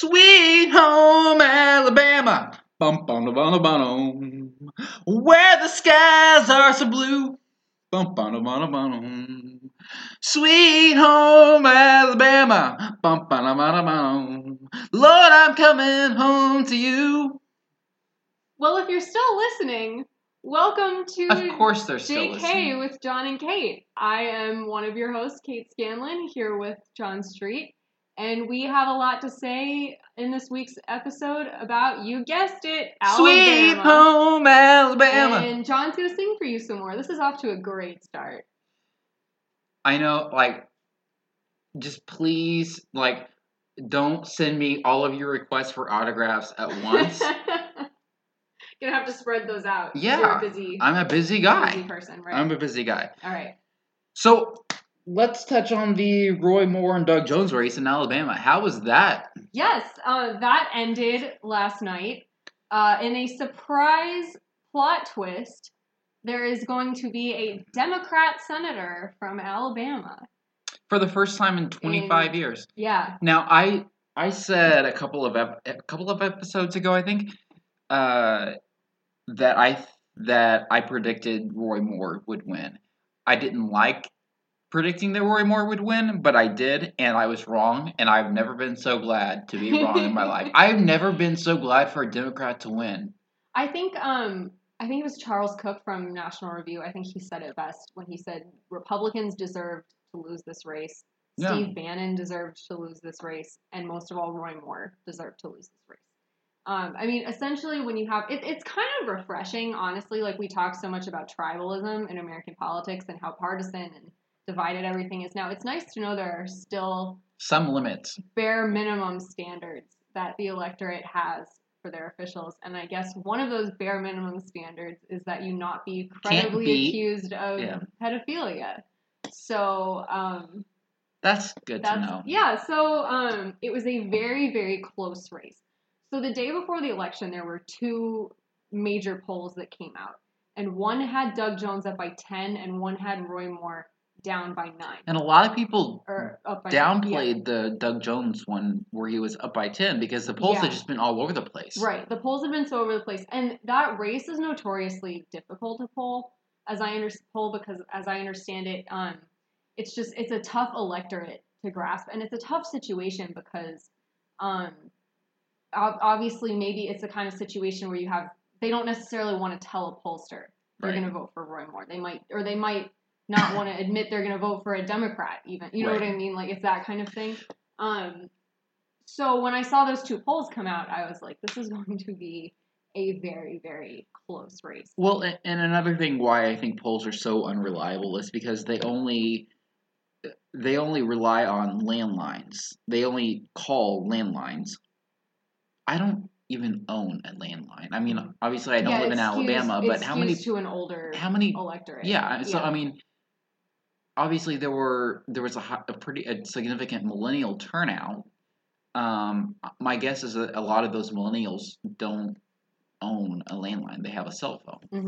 Sweet home Alabama. Bum bum bum bum. Where the skies are so blue. Bum bum bum bum. Sweet home Alabama. Bum bum bum bum. Lord, I'm coming home to you. Well, if you're still listening, welcome to Of course, they're still JK listening. with Jon and Kate. I am one of your hosts, Kate Scanlon, here with Jon Street. And we have a lot to say in this week's episode about, you guessed it, Alabama. Sweet home Alabama. And Jon's going to sing for you some more. This is off to a great start. I know, like, just please, like, don't send me all of your requests for autographs at once. Gonna have to spread those out. Yeah, You're a busy, I'm a busy guy. busy person, right? I'm a busy guy. All right. So let's touch on the Roy Moore and Doug Jones race in Alabama. How was that? Yes, uh, that ended last night. Uh, in a surprise plot twist, there is going to be a Democrat senator from Alabama. For the first time in 25 years. Yeah, Now, I I said a couple of ep- a couple of episodes ago, I think, uh, that I that I predicted Roy Moore would win. I didn't like predicting that Roy Moore would win, but I did, and I was wrong. And I've never been so glad to be wrong in my life. I've never been so glad for a Democrat to win. I think um, I think it was Charles Cooke from National Review. I think he said it best when he said Republicans deserved to lose this race. Yeah. Steve Bannon deserved to lose this race, and most of all, Roy Moore deserved to lose this race. Um, I mean, essentially, when you have it, it's kind of refreshing, honestly. Like we talk so much about tribalism in American politics and how partisan and divided everything is now. It's nice to know there are still Some limits. bare minimum standards that the electorate has for their officials. And I guess one of those bare minimum standards is that you not be credibly be- accused of yeah. pedophilia. So, um, That's good to know. yeah. So um, it was a very very close race. So the day before the election, there were two major polls that came out, and one had Doug Jones up by ten, and one had Roy Moore down by nine. And a lot of people Or up by downplayed the Doug Jones one where he was up by 10 because the polls Yeah. had just been all over the place. Right. The polls have been so over the place, and that race is notoriously difficult to poll, as I under- poll because as I understand it, um, it's just it's a tough electorate to grasp, and it's a tough situation because, um, obviously maybe it's the kind of situation where you have they don't necessarily want to tell a pollster they're Right. going to vote for Roy Moore. They might or they might not want to admit they're going to vote for a Democrat even. You know what I mean? Like it's that kind of thing. Um, so when I saw those two polls come out, I was like, this is going to be a very, very close race. Well, and another thing why I think polls are so unreliable is because they only they only rely on landlines. They only call landlines. I don't even own a landline. I mean, obviously I don't Yeah, live in skews- Alabama, but how many to an older how many electorate? Yeah, so Yeah. I mean, obviously there were there was a, a pretty a significant millennial turnout. Um, my guess is that a lot of those millennials don't own a landline; they have a cell phone.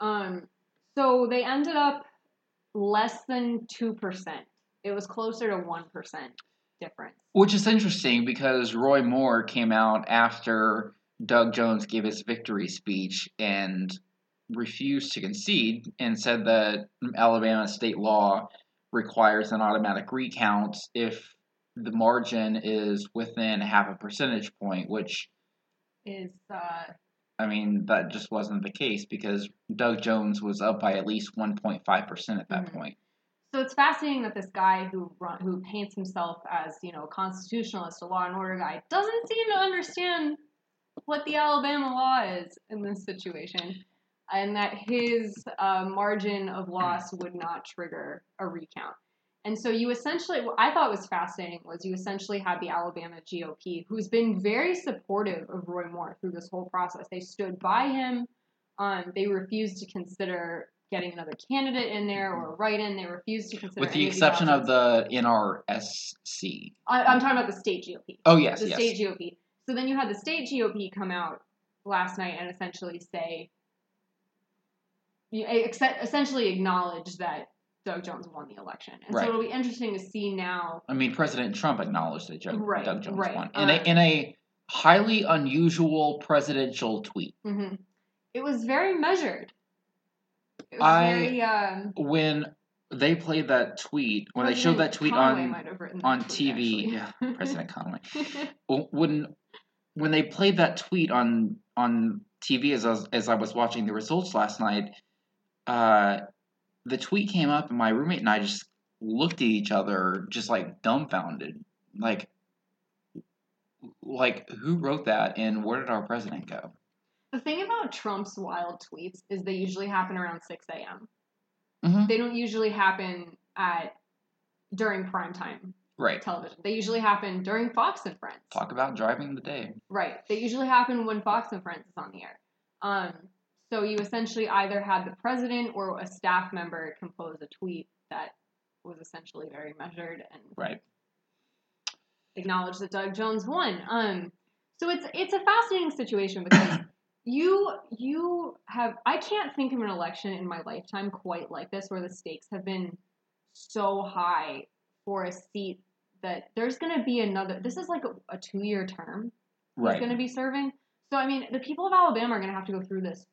hmm Um, so they ended up less than two percent. It was closer to one percent difference. Which is interesting because Roy Moore came out after Doug Jones gave his victory speech and refused to concede and said that Alabama state law requires an automatic recount if the margin is within half a percentage point, which Is uh, I mean that just wasn't the case because Doug Jones was up by at least 1.5% at that Mhm. point. So it's fascinating that this guy who run, who paints himself as you know a constitutionalist, a law and order guy, doesn't seem to understand what the Alabama law is in this situation, and that his uh, margin of loss would not trigger a recount. And so you essentially, what I thought was fascinating was you essentially had the Alabama GOP, who's been very supportive of Roy Moore through this whole process. They stood by him. Um, they refused to consider getting another candidate in there or a write-in. They refused to consider With the exception of the NRSC. I, I'm talking about the state GOP. Oh yes, the yes. state GOP. So then you had the state GOP come out last night and essentially say, essentially acknowledge that Doug Jones won the election. And Right. so it'll be interesting to see now. I mean, President Trump acknowledged that Joe, Right, Doug Jones right. won in a Uh, in a highly unusual presidential tweet. hmm It was very measured. It was I- very. Um, When they played that tweet, when they showed that tweet Conway on might have written that on tweet, TV, yeah, President Conway. When when they played that tweet on on TV as I was, as I was watching the results last night, uh, the tweet came up and my roommate and I just looked at each other, just like dumbfounded, like like who wrote that and where did our president go? The thing about Trump's wild tweets is they usually happen around 6 a.m. hmm They don't usually happen at during prime time Right. television. They usually happen during Fox and Friends. Talk about driving the day. Right. They usually happen when Fox and Friends is on the air. Um, so you essentially either had the president or a staff member compose a tweet that was essentially very measured and Right. acknowledge that Doug Jones won. Um, so it's it's a fascinating situation because you you have I can't think of an election in my lifetime quite like this where the stakes have been so high for a seat that there's going to be another. This is like a, a two year term he's going to be serving. So I mean, the people of Alabama are going to have to go through this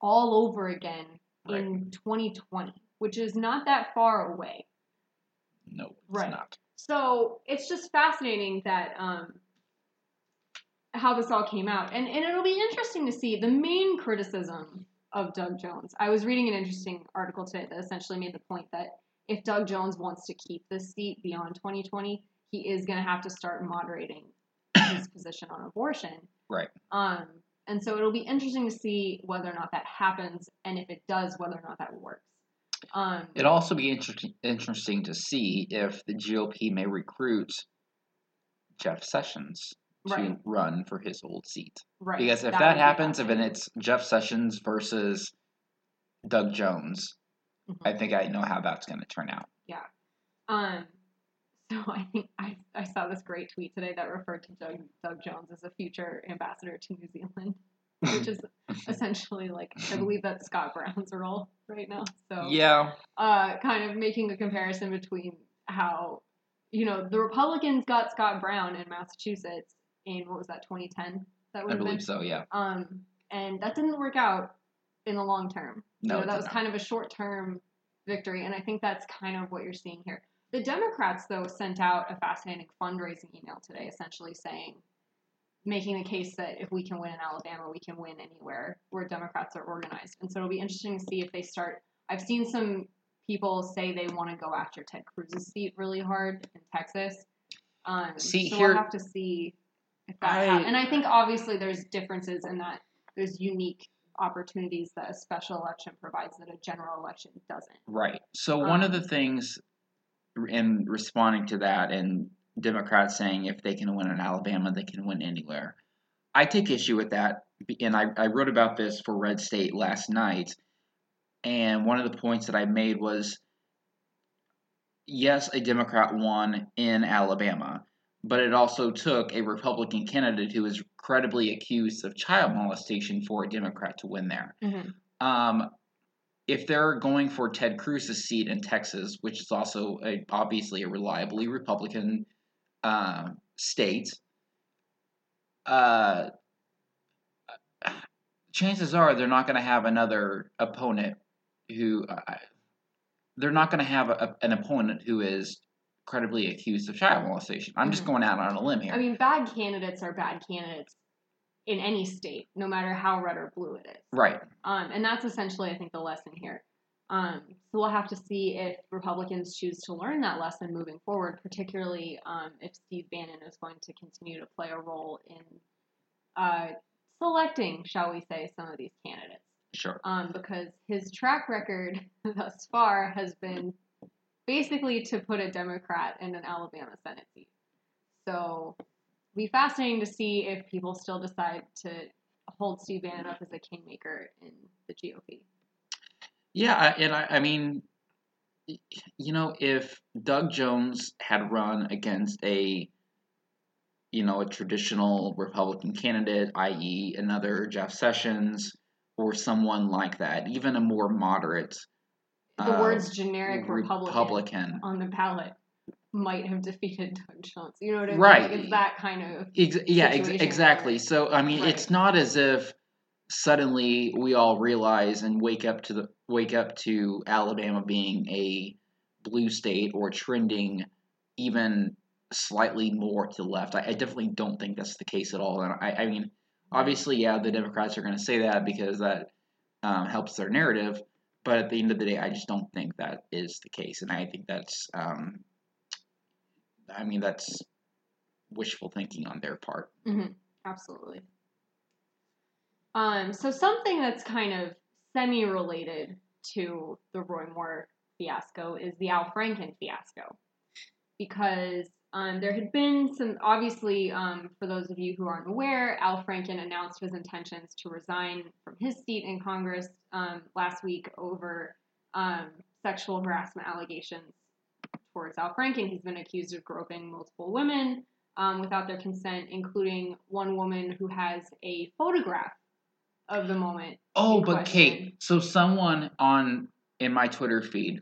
all over again Right. in 2020, which is not that far away. No, it's Right. not. So it's just fascinating that um, how this all came out, and and it'll be interesting to see the main criticism of Doug Jones. I was reading an interesting article today that essentially made the point that if Doug Jones wants to keep this seat beyond 2020, he is going to have to start moderating his position on abortion. Right. Um, and so it'll be interesting to see whether or not that happens, and if it does, whether or not that works. Um, It'll also be interesting interesting to see if the GOP may recruit Jeff Sessions to Right. run for his old seat. right. Because if would that happens, if it's Jeff Sessions versus Doug Jones, Mhm. I think I know how that's going to turn out. Um, so I think I, I saw this great tweet today that referred to Doug, Doug Jones as a future ambassador to New Zealand, which is essentially like I believe that's Scott Brown's role right now. So Yeah, uh, kind of making a comparison between how you know the Republicans got Scott Brown in Massachusetts in what was that 2010? That would I have been. believe so. Yeah. Um, and that didn't work out in the long term. No, know, that was not. kind of a short term victory, and I think that's kind of what you're seeing here. The Democrats, though, sent out a fascinating fundraising email today, essentially saying, making the case that if we can win in Alabama, we can win anywhere where Democrats are organized. And so it'll be interesting to see if they start. I've seen some people say they want to go after Ted Cruz's seat really hard in Texas. Um, See, so here- we'll have to see if that I- happens. And I think obviously there's differences in that there's unique opportunities that a special election provides that a general election doesn't. Right. So one of Um, the things in responding to that and Democrats saying if they can win in Alabama, they can win anywhere. I take issue with that, and I, I wrote about this for Red State last night. And one of the points that I made was yes, a Democrat won in Alabama, but it also took a Republican candidate who was credibly accused of child molestation for a Democrat to win there. Um, if they're going for Ted Cruz's seat in Texas, which is also a, obviously a reliably Republican uh, state, uh, chances are they're not going to have another opponent who uh, they're not going to have a, an opponent who is credibly accused of child molestation. I'm just Mhm. going out on a limb here. I mean, bad candidates are bad candidates in any state, no matter how red or blue it is. right. Um, and that's essentially, I think, the lesson here. Um, so we'll have to see if Republicans choose to learn that lesson moving forward, particularly um, if Steve Bannon is going to continue to play a role in uh, selecting, shall we say, some of these candidates. Sure. Um, because his track record thus far has been basically to put a Democrat in an Alabama Senate seat. So be fascinating to see if people still decide to hold Steve Bannon up as a kingmaker in the GOP. Yeah, and I, I mean, you know, if Doug Jones had run against a, you know, a traditional Republican candidate, i.e., another Jeff Sessions or someone like that, even a more moderate the words um, generic Republican, Republican. on the ballot might have defeated Doug Johnson. You know what I mean? Right. Like, it's that kind of Ex- yeah, ex- exactly. So I mean, Right. it's not as if suddenly we all realize and wake up to the wake up to Alabama being a blue state or trending even slightly more to the left. I, I definitely don't think that's the case at all. And I, I mean, obviously, yeah, the Democrats are going to say that because that um, helps their narrative. But at the end of the day, I just don't think that is the case, and I think that's, um, I mean, that's wishful thinking on their part. Mhm, absolutely. Um, so something that's kind of semi-related to the Roy Moore fiasco is the Al Franken fiasco, because um, there had been some. Obviously, um, for those of you who aren't aware, Al Franken announced his intentions to resign from his seat in Congress um, last week over um, sexual harassment allegations towards Al Franken. He's been accused of groping multiple women um, without their consent, including one woman who has a photograph of the moment. Oh, but. Kate, so someone on in my Twitter feed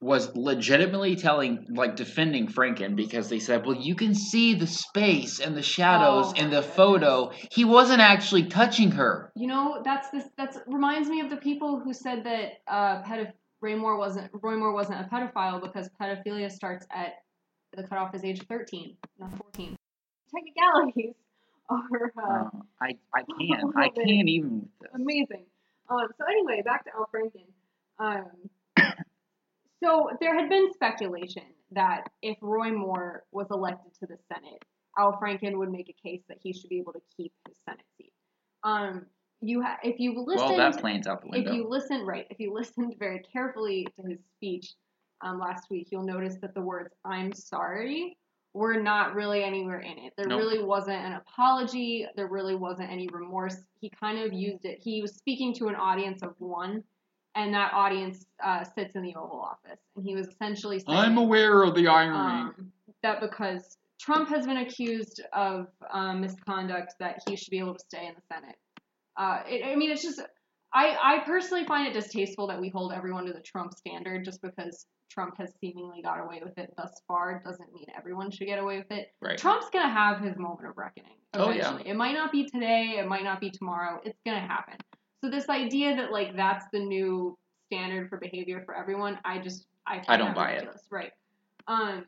was legitimately telling, like, defending Franken because they said, "Well, you can see the space and the shadows Oh, in the photo. He wasn't actually touching her." You know, that's this. That's reminds me of the people who said that uh, pedoph- Ray Moore wasn't Roy Moore wasn't a pedophile because pedophilia starts at the cutoff is age thirteen, not fourteen. Technicalities are uh, Uh, I I a can't I can't even. with this. amazing. Um, so anyway, back to Al Franken. Um, so there had been speculation that if Roy Moore was elected to the Senate, Al Franken would make a case that he should be able to keep his Senate seat. Um, you ha- if you listened, Well, that out the if you listen right, if you listened very carefully to his speech um, last week, you'll notice that the words "I'm sorry" were not really anywhere in it. There Nope. really wasn't an apology. There really wasn't any remorse. He kind of used it. He was speaking to an audience of one, and that audience uh, sits in the Oval Office, and he was essentially saying I'm aware of the irony. um, that because Trump has been accused of um, misconduct, that he should be able to stay in the Senate. Uh, it, I mean, it's just I, I personally find it distasteful that we hold everyone to the Trump standard just because Trump has seemingly got away with it thus far doesn't mean everyone should get away with it. right. Trump's gonna have his moment of reckoning Oh, yeah. It might not be today, it might not be tomorrow. It's gonna happen. So this idea that like that's the new standard for behavior for everyone, I just I I don't buy it. Right. Um,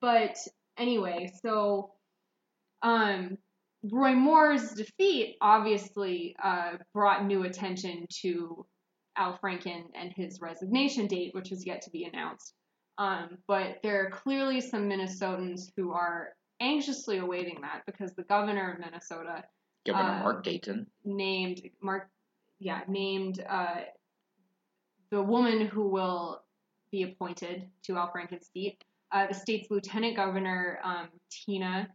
but anyway, so um, Roy Moore's defeat obviously uh, brought new attention to Al Franken and his resignation date, which is yet to be announced. Um, but there are clearly some Minnesotans who are anxiously awaiting that because the governor of Minnesota Governor uh, Mark Dayton. named Mark, yeah, named uh, the woman who will be appointed to Al Franken's seat, uh, the state's lieutenant governor, um, Tina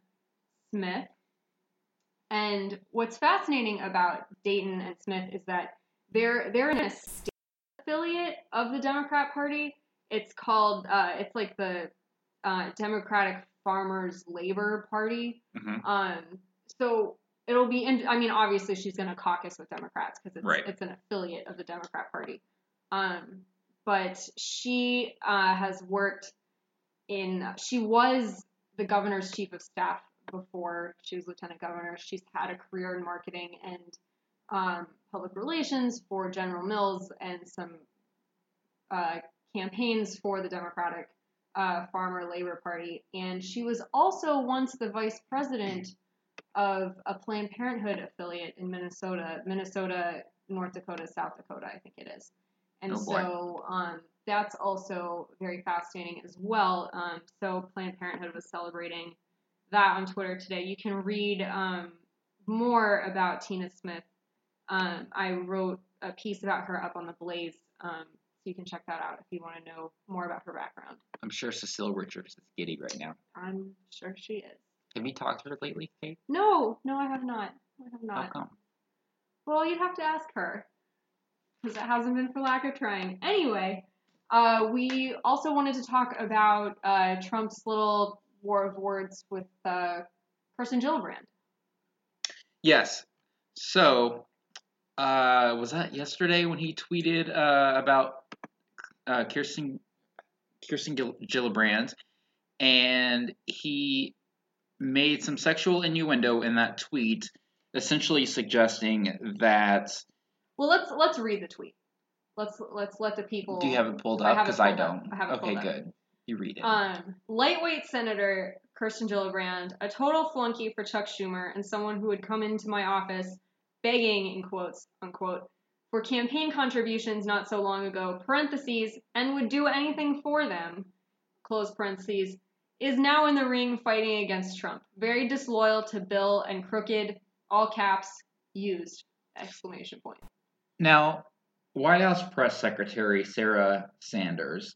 Smith. And what's fascinating about Dayton and Smith is that they're they're in a state affiliate of the Democrat Party. It's called uh, it's like the uh, Democratic Farmers Labor Party. hmm Um, so it'll be. In, I mean, obviously she's going to caucus with Democrats because it's Right. it's an affiliate of the Democrat Party. Um, but she uh, has worked in. She was the governor's chief of staff before she was lieutenant governor. She's had a career in marketing and um, public relations for General Mills and some uh, campaigns for the Democratic uh, Farmer Labor Party. And she was also once the vice president of a Planned Parenthood affiliate in Minnesota, Minnesota, North Dakota, South Dakota, I think it is. And Oh, so um, that's also very fascinating as well. Um, so Planned Parenthood was celebrating that on Twitter today. You can read um, more about Tina Smith. Um, I wrote a piece about her up on the Blaze, um, so you can check that out if you want to know more about her background. I'm sure Cecile Richards is giddy right now. I'm sure she is. Have you talked to her lately, Kate? No, no, I have not. I have How not. come? Well, you'd have to ask her because it hasn't been for lack of trying. Anyway, uh, we also wanted to talk about uh, Trump's little war of words with uh, Kirsten Gillibrand. Yes. So, uh, was that yesterday when he tweeted uh, about uh, Kirsten Kirsten Gil- Gillibrand, and he made some sexual innuendo in that tweet, essentially suggesting that. Well, let's let's read the tweet. Let's let's let the people. Do you have it pulled up? Because I, up. don't. I have it okay, pulled up. good. You read it. Um, lightweight Senator Kirsten Gillibrand, a total flunky for Chuck Schumer, and someone who would come into my office begging, in quotes, unquote, for campaign contributions not so long ago, parentheses, and would do anything for them, close parentheses, is now in the ring fighting against Trump. Very disloyal to Bill and crooked, all caps, used, exclamation point. Now, White House Press Secretary Sarah Sanders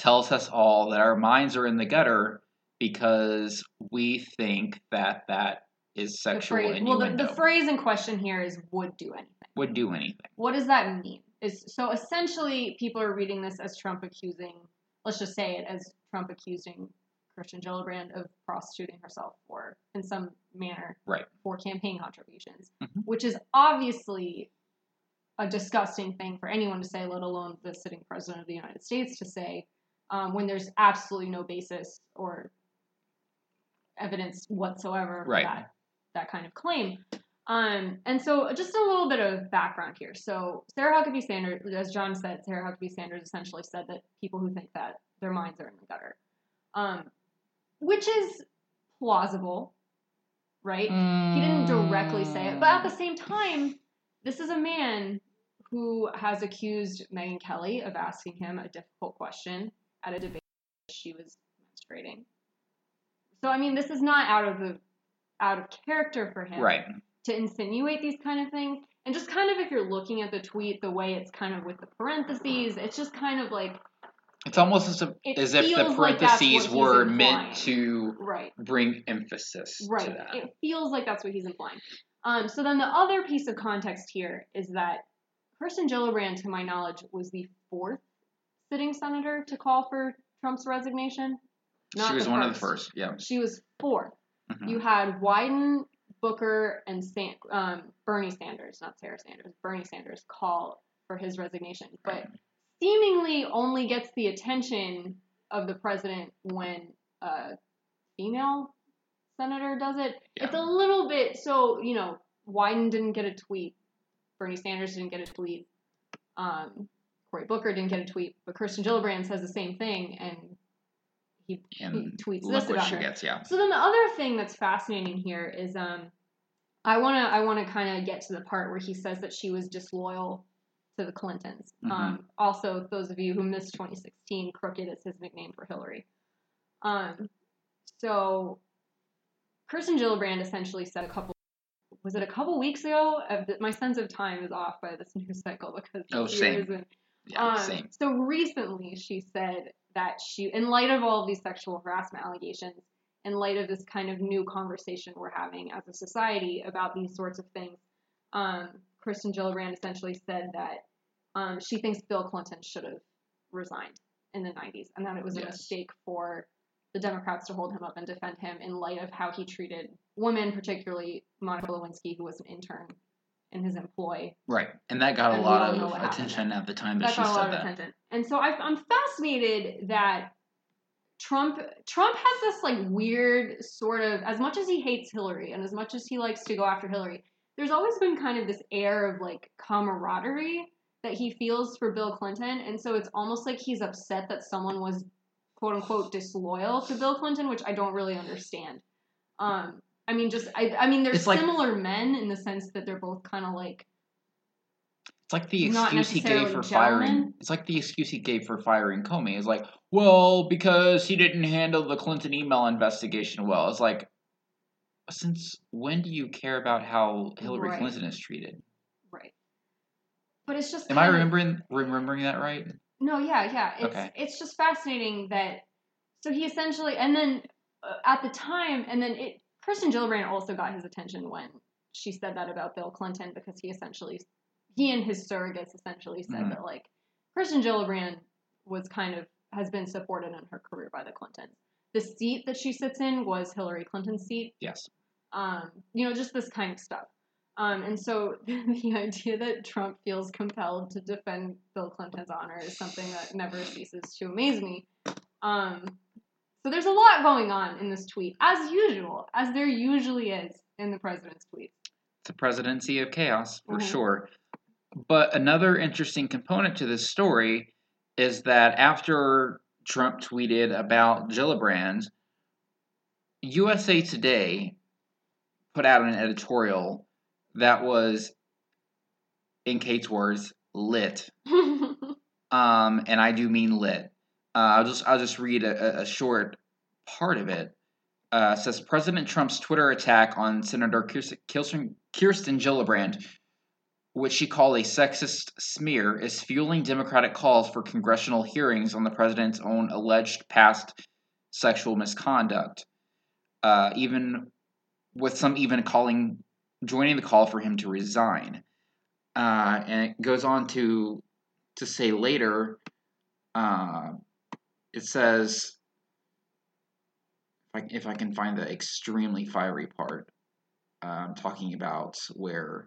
tells us all that our minds are in the gutter because we think that that is The sexual phrase, well, the, the phrase in question here is would do anything. Would do anything. What does that mean? Is so essentially people are reading this as Trump accusing, let's just say it as Trump accusing Kirsten Gillibrand of prostituting herself for in some manner Right. for campaign contributions, Mhm. which is obviously a disgusting thing for anyone to say, let alone the sitting president of the United States to say, um, when there's absolutely no basis or evidence whatsoever for Right. that that kind of claim. Um, and so just a little bit of background here. So Sarah Huckabee Sanders, as Jon said, Sarah Huckabee Sanders essentially said that people who think that their minds are in the gutter, um, which is plausible, right? He didn't directly say it, but at the same time, this is a man who has accused Megyn Kelly of asking him a difficult question at a debate she was menstruating. So I mean, this is not out of the out of character for him Right. to insinuate these kind of things. And just kind of if you're looking at the tweet, the way it's kind of with the parentheses, it's just kind of like It's almost as if, as if the feels like parentheses were implying. meant to right. bring emphasis to Right. that. It feels like that's what he's implying. Um, so then the other piece of context here is that Kirsten Gillibrand, to my knowledge, was the fourth sitting senator to call for Trump's resignation. Not she was one of the first. Yeah. She was fourth. Mhm. You had Wyden, Booker, and San- um, Bernie Sanders, not Sarah Sanders, Bernie Sanders call for his resignation. But seemingly only gets the attention of the president when a female senator does it. It's a little bit so you know. Wyden didn't get a tweet. Bernie Sanders didn't get a tweet. Um, Cory Booker didn't get a tweet, but Kirsten Gillibrand says the same thing, and he, he tweets look this what about she her. gets. Yeah. So then the other thing that's fascinating here is um I want to I want to kind of get to the part where he says that she was disloyal to the Clintons. Mhm. Um also those of you who missed 2016 crooked is his nickname for Hillary. Um so Kirsten Gillibrand essentially said a couple was it a couple weeks ago? My sense of time is off by this news cycle because Oh, same. Yeah. um, same. So recently, she said that she, in light of all of these sexual harassment allegations, in light of this kind of new conversation we're having as a society about these sorts of things, um, Kristen Gillibrand essentially said that um, she thinks Bill Clinton should have resigned in the 90s and that it was a Yes. mistake for the Democrats to hold him up and defend him in light of how he treated women, particularly Monica Lewinsky, who was an intern in his employ Right. And that got a and we lot of what happened attention at the time that, that she a said that. attention. And so I, I'm fascinated that Trump Trump has this like weird sort of as much as he hates Hillary and as much as he likes to go after Hillary, there's always been kind of this air of like camaraderie that he feels for Bill Clinton, and so it's almost like he's upset that someone was quote unquote disloyal to Bill Clinton, which I don't really understand. Um, I mean, just I, I mean, they're It's like- similar men in the sense that they're both kind of like It's like the excuse he gave for firing. It's like the excuse he gave for firing Comey. is like, well, because he didn't handle the Clinton email investigation well. It's like, since when do you care about how Hillary Right. Clinton is treated? right. But it's just Am I remembering remembering that right? No, yeah, yeah. It's Okay. it's just fascinating that so he essentially and then uh, at the time and then it Kristen Gillibrand also got his attention when she said that about Bill Clinton because he essentially he and his surrogates essentially said Mhm. that like Kristen Gillibrand was kind of has been supported in her career by the Clintons. The seat that she sits in was Hillary Clinton's seat Yes. um, you know, just this kind of stuff. Um, and so the idea that Trump feels compelled to defend Bill Clinton's honor is something that never ceases to amaze me. Um, so there's a lot going on in this tweet, as usual, as there usually is in the president's tweets. It's a presidency of chaos for Mhm. sure. But another interesting component to this story is that after Trump tweeted about Gillibrand, USA Today put out an editorial that was, in Kate's words, lit. Um, and I do mean lit. Uh, I'll just I'll just read a, a- short part of it. Uh, says President Trump's Twitter attack on Senator Kirsten, Kirsten, Gillibrand, which she called a sexist smear, is fueling Democratic calls for congressional hearings on the president's own alleged past sexual misconduct. Uh, even with some even calling joining the call for him to resign. Uh, and it goes on to to say later. Uh, it says, if I, if I can find the extremely fiery part, uh, I'm talking about where.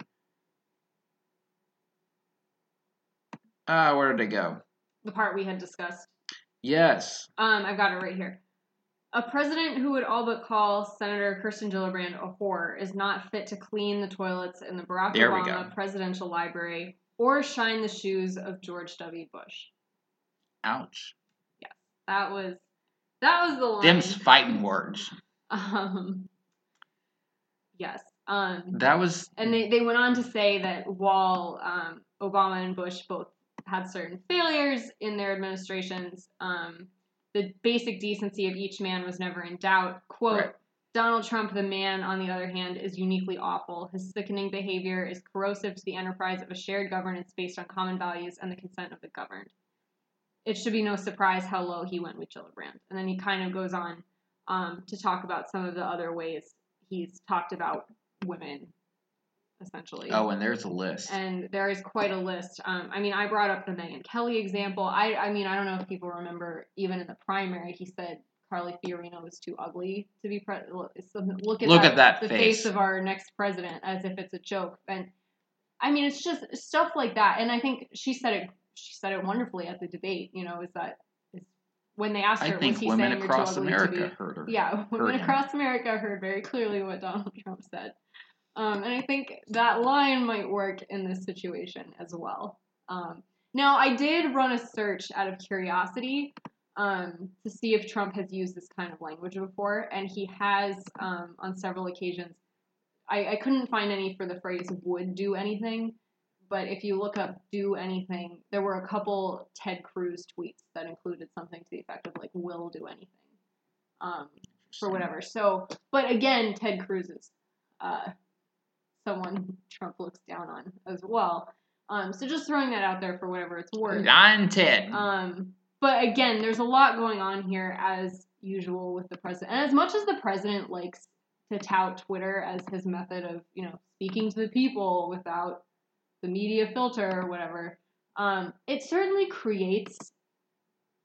Ah, where did it go? the part we had discussed. Yes, Um, I've got it right here. A president who would all but call Senator Kirsten Gillibrand a whore is not fit to clean the toilets in the Barack There Obama. Presidential Library or shine the shoes of George W. Bush. ouch. That was that was the line. Them's fighting words. Um, yes. Um, That was and they, they went on to say that while um, Obama and Bush both had certain failures in their administrations, um, the basic decency of each man was never in doubt. Quote, Right. Donald Trump, the man, on the other hand, is uniquely awful. His sickening behavior is corrosive to the enterprise of a shared governance based on common values and the consent of the governed. It should be no surprise how low he went with Gillibrand. And then he kind of goes on um, to talk about some of the other ways he's talked about women, essentially. oh, and there's a list. And there is quite a list. Um, I mean, I brought up the Megyn Kelly example. I, I mean, I don't know if people remember, even in the primary, he said Carly Fiorina was too ugly to be president. Look at Look that, at that the face. face of our next president, as if it's a joke. And I mean, it's just stuff like that. And I think she said it. She said it wonderfully at the debate. You know, is that is when they asked her, I think was he women saying across you're too ugly to America be heard her. yeah, women him. across America heard very clearly what Donald Trump said. Um, and I think that line might work in this situation as well. Um, now, I did run a search out of curiosity um, to see if Trump has used this kind of language before, and he has um, on several occasions. I, I couldn't find any for the phrase would do anything, but if you look up do anything, there were a couple Ted Cruz tweets that included something to the effect of like will do anything. Um, for whatever. So, but again, Ted Cruz is uh, someone Trump looks down on as well. Um, so just throwing that out there for whatever it's worth. I'm Ted. Um, but again, there's a lot going on here as usual with the president. And as much as the president likes to tout Twitter as his method of, you know, speaking to the people without the media filter or whatever, um, it certainly creates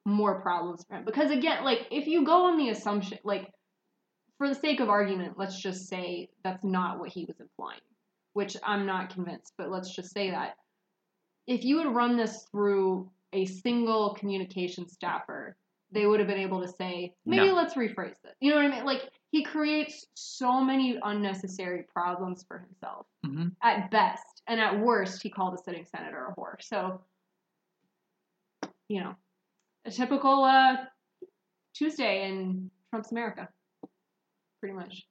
more problems for him. Because again, like if you go on the assumption, like for the sake of argument, let's just say that's not what he was implying, which I'm not convinced, but let's just say that. If you had run this through a single communication staffer, they would have been able to say, maybe No. let's rephrase this. You know what I mean? Like, he creates so many unnecessary problems for himself Mhm. at best. And at worst, he called a sitting senator a whore. So, you know, a typical uh, Tuesday in Trump's America, pretty much.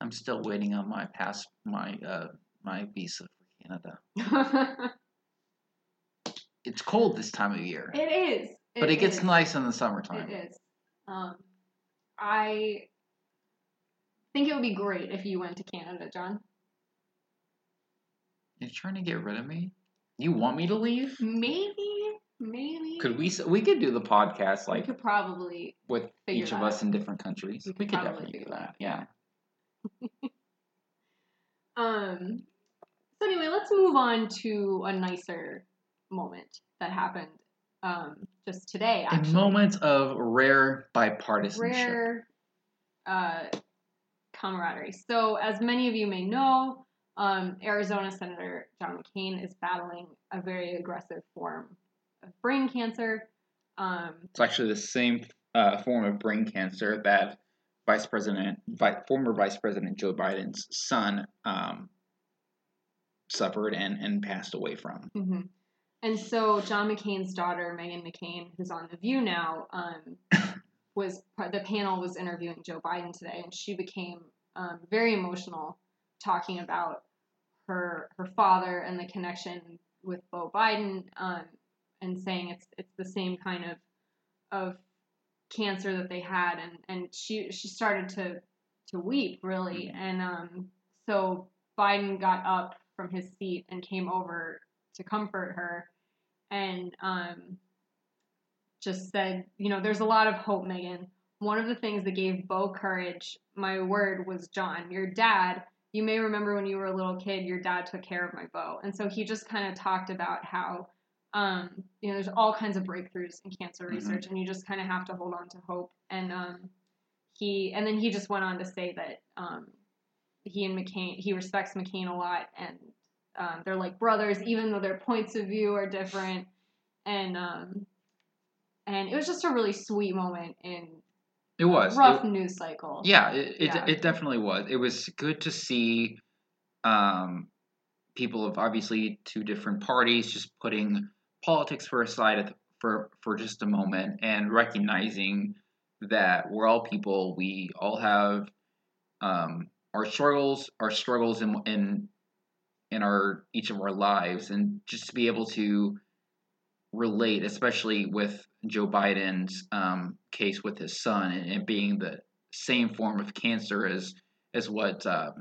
I'm still waiting on my pass my uh my visa for Canada. It's cold this time of year, it is. but it gets nice in the summertime. It is. Um, I think it would be great if you went to Canada, Jon. You're trying to get rid of me? You want me to leave? Maybe, maybe. Could we? We could do the podcast like. We could probably with each of us in different countries. We We could could, definitely do that. Yeah. Um. So anyway, let's move on to a nicer moment that happened um, just today. A moment of rare bipartisanship. rare uh, camaraderie. So, as many of you may know, um, Arizona Senator John McCain is battling a very aggressive form of brain cancer. Um, It's actually the same uh, form of brain cancer that Vice President, vi- former Vice President Joe Biden's son um, suffered and, and passed away from. hmm And so John McCain's daughter, Meghan McCain, who's on The View now, um, was the panel was interviewing Joe Biden today, and she became um, very emotional talking about her her father and the connection with Beau Biden, um, and saying it's it's the same kind of of cancer that they had, and and she she started to to weep really, and um, so Biden got up from his seat and came over to comfort her and um, just said, you know, there's a lot of hope, Meghan. One of the things that gave Beau courage, my word, was John, your dad. You may remember when you were a little kid, your dad took care of my Beau. And so he just kind of talked about how, um, you know, there's all kinds of breakthroughs in cancer Mhm. research, and you just kind of have to hold on to hope. And um, he, and then he just went on to say that um, he and McCain, he respects McCain a lot, and um, they're like brothers, even though their points of view are different. And um, and it was just a really sweet moment in It was. rough It- news cycle. yeah, it, it, Yeah. it definitely was. It was good to see um, people of obviously two different parties just putting politics for aside for, for just a moment and recognizing that we're all people. We all have um, our struggles, our struggles in, in in our each of our lives, and just to be able to relate, especially with Joe Biden's um, case with his son, and it being the same form of cancer as as what uh,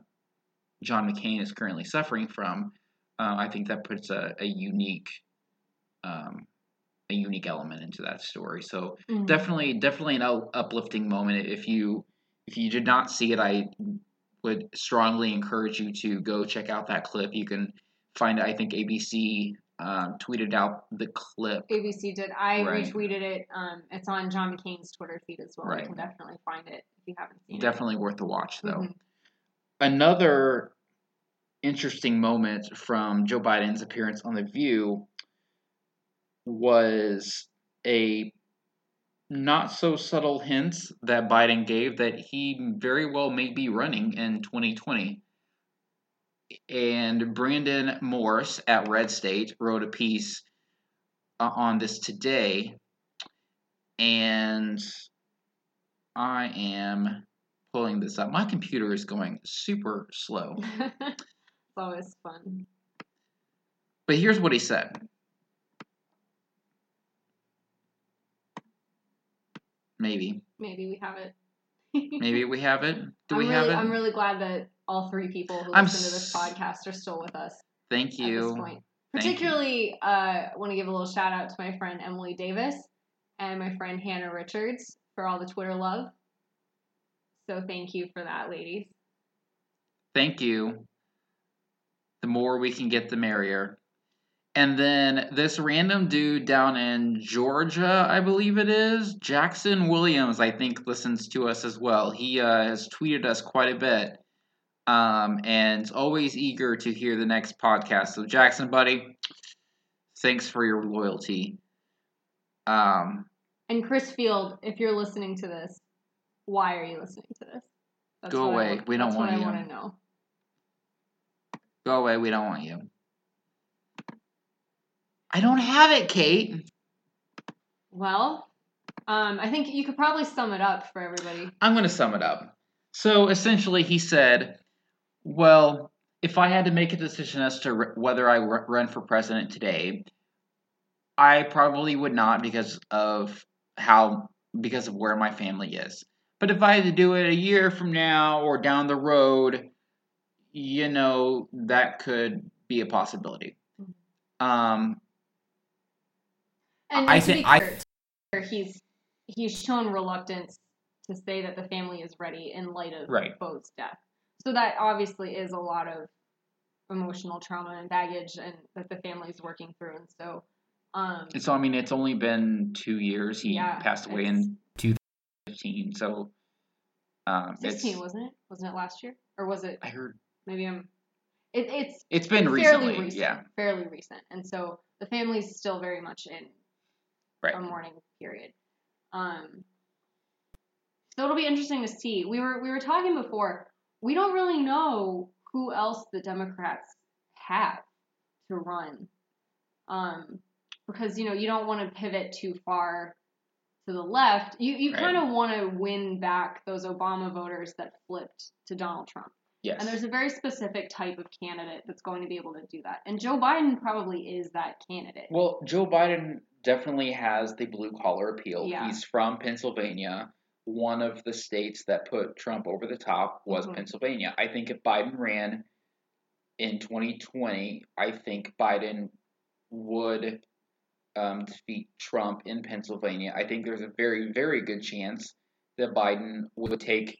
John McCain is currently suffering from. Uh, I think that puts a, a unique um, a unique element into that story. So Mhm. definitely definitely an uplifting moment if you if you did not see it i would strongly encourage you to go check out that clip you can find it i think abc um, tweeted out the clip ABC did. I Right. retweeted it. Um, it's on John McCain's Twitter feed as well. Right. You can definitely find it if you haven't seen it. definitely worth a watch it. though Mhm. another interesting moment from joe biden's appearance on the view was a not so subtle hints that Biden gave that he very well may be running in 2020. And Brandon Morse at Red State wrote a piece uh, on this today. And I am pulling this up. My computer is going super slow. it's always fun. But here's what he said. Maybe. Maybe we have it. Maybe we have it. Do I'm we really, have it? I'm really glad that all three people who I'm listen to this podcast are still with us Thank at this you. point. Particularly, uh, I want to give a little shout out to my friend Emily Davis and my friend Hannah Richards for all the Twitter love. So thank you for that, ladies. Thank you. The more we can get, the merrier. And then this random dude down in Georgia, I believe it is, Jackson Williams, I think listens to us as well. He uh, has tweeted us quite a bit um, and always eager to hear the next podcast. So, Jackson, buddy, thanks for your loyalty. Um, And Chris Field, if you're listening to this, why are you listening to this? That's Go away. want- We don't want you. I want to know. go away. We don't want you. I don't have it, Kate. Well, um, I think you could probably sum it up for everybody. I'm going to sum it up. So essentially, he said, Well, if I had to make a decision as to r- whether I r- run for president today, I probably would not because of how, because of where my family is. But if I had to do it a year from now or down the road, you know, that could be a possibility. Um, And I think- I- he's he's shown reluctance to say that the family is ready in light of Right. Beau's death. So that obviously is a lot of emotional trauma and baggage, and that the family's working through. And so, um, and so, I mean, it's only been two years. He Yeah, passed away in 2015. So, Um, it's- Sixteen, wasn't it? Wasn't it last year, or was it? I heard Maybe I'm. It, it's it's been fairly recently. recent. Yeah, fairly recent, and so the family's still very much in right. a mourning period. Um, so it'll be interesting to see. We were we were talking before. We don't really know who else the Democrats have to run, um, because you know you don't want to pivot too far to the left. You you Right. kind of want to win back those Obama voters that flipped to Donald Trump. Yes. And there's a very specific type of candidate that's going to be able to do that. And Joe Biden probably is that candidate. Well, Joe Biden definitely has the blue collar appeal. Yeah. He's from Pennsylvania. One of the states that put Trump over the top was Mhm. Pennsylvania. I think if Biden ran in 2020, I think Biden would um, defeat Trump in Pennsylvania. I think there's a very, very good chance that Biden would take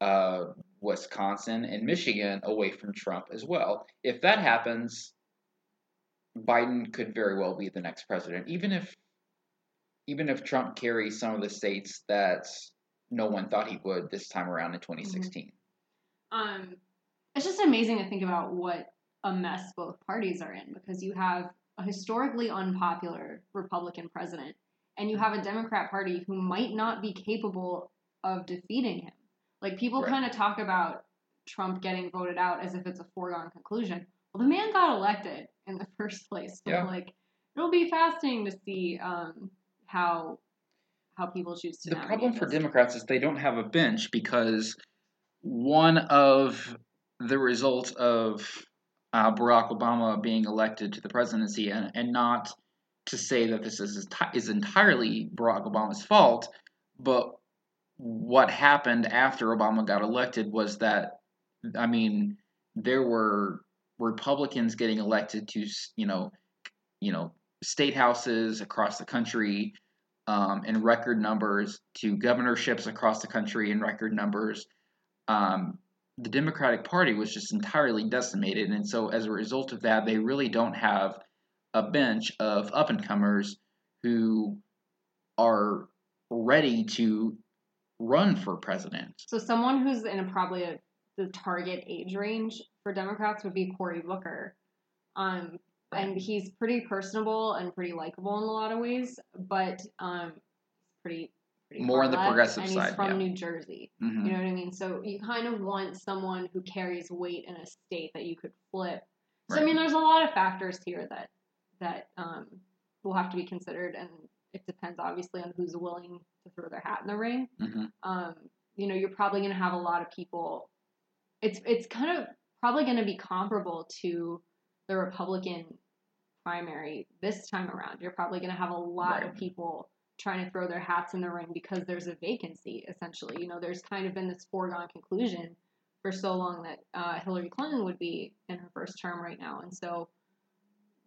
uh, Wisconsin and Michigan away from Trump as well. If that happens, Biden could very well be the next president, even if even if Trump carries some of the states that no one thought he would this time around in 2016. um, it's just amazing to think about what a mess both parties are in because you have a historically unpopular Republican president and you have a Democrat party who might not be capable of defeating him. Like people Right. kind of talk about Trump getting voted out as if it's a foregone conclusion. Well, the man got elected in the first place. So Yeah. like it'll be fascinating to see um, how how people choose to The problem for. Democrats is they don't have a bench because one of the results of uh, Barack Obama being elected to the presidency, and, and not to say that this is is entirely Barack Obama's fault, but what happened after Obama got elected was that, I mean, there were Republicans getting elected to, you know, you know, state houses across the country um, in record numbers, to governorships across the country in record numbers. Um, the Democratic Party was just entirely decimated, and so as a result of that, they really don't have a bench of up and comers who are ready to run for president. So someone who's in a probably a, the target age range for Democrats would be Cory Booker. Um, and he's pretty personable and pretty likable in a lot of ways, but um, pretty pretty More on the progressive and side, He's from yeah. New Jersey. Mhm. You know what I mean? So you kind of want someone who carries weight in a state that you could flip. So I mean, there's a lot of factors here that that um, will have to be considered, and it depends obviously on who's willing to throw their hat in the ring Mhm. um, you know, you're probably going to have a lot of people. It's it's kind of probably going to be comparable to the Republican primary this time around. You're probably going to have a lot of people trying to throw their hats in the ring because there's a vacancy. Essentially, you know, there's kind of been this foregone conclusion for so long that uh, Hillary Clinton would be in her first term right now, and so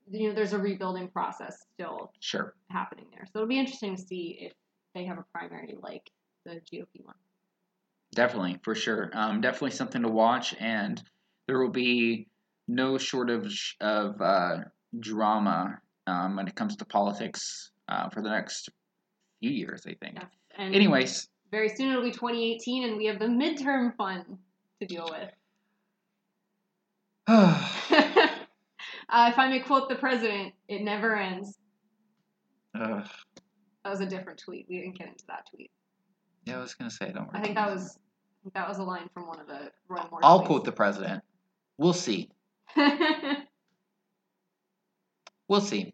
you know, there's a rebuilding process still Sure. happening there. So it'll be interesting to see if they have a primary like the GOP one. Definitely, for sure. Um, definitely something to watch, and there will be no shortage of uh, drama um, when it comes to politics uh, for the next few years, I think. Yes. And Anyways, very soon it'll be 2018, and we have the midterm fun to deal with. uh, if I may quote the president, it never ends. Ugh. That was a different tweet. We didn't get into that tweet. yeah, I was gonna say, don't. Worry. I think that was that was a line from one of the Roy Moore. I'll tweets. quote the president. We'll see. We'll see.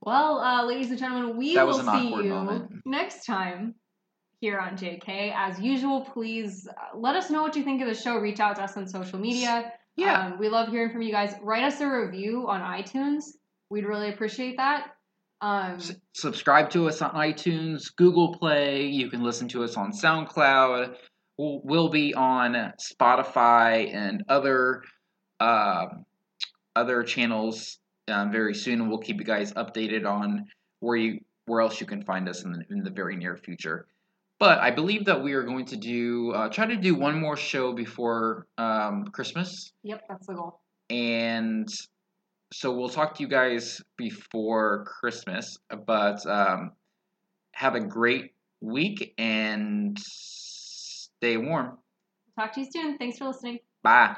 well, uh, ladies and gentlemen, we That will see you moment. next time here on JK. As usual, please uh, let us know what you think of the show. Reach out to us on social media. Yeah. Um, we love hearing from you guys. Write us a review on iTunes. We'd really appreciate that. Um, S- subscribe to us on iTunes, Google Play. You can listen to us on SoundCloud. We'll, we'll be on Spotify and other uh, other channels um, very soon. We'll keep you guys updated on where you where else you can find us in the, in the very near future. But I believe that we are going to do uh, try to do one more show before um, Christmas yep, that's the goal. and so we'll talk to you guys before Christmas. But um, have a great week and stay warm. Talk to you soon. Thanks for listening. Bye.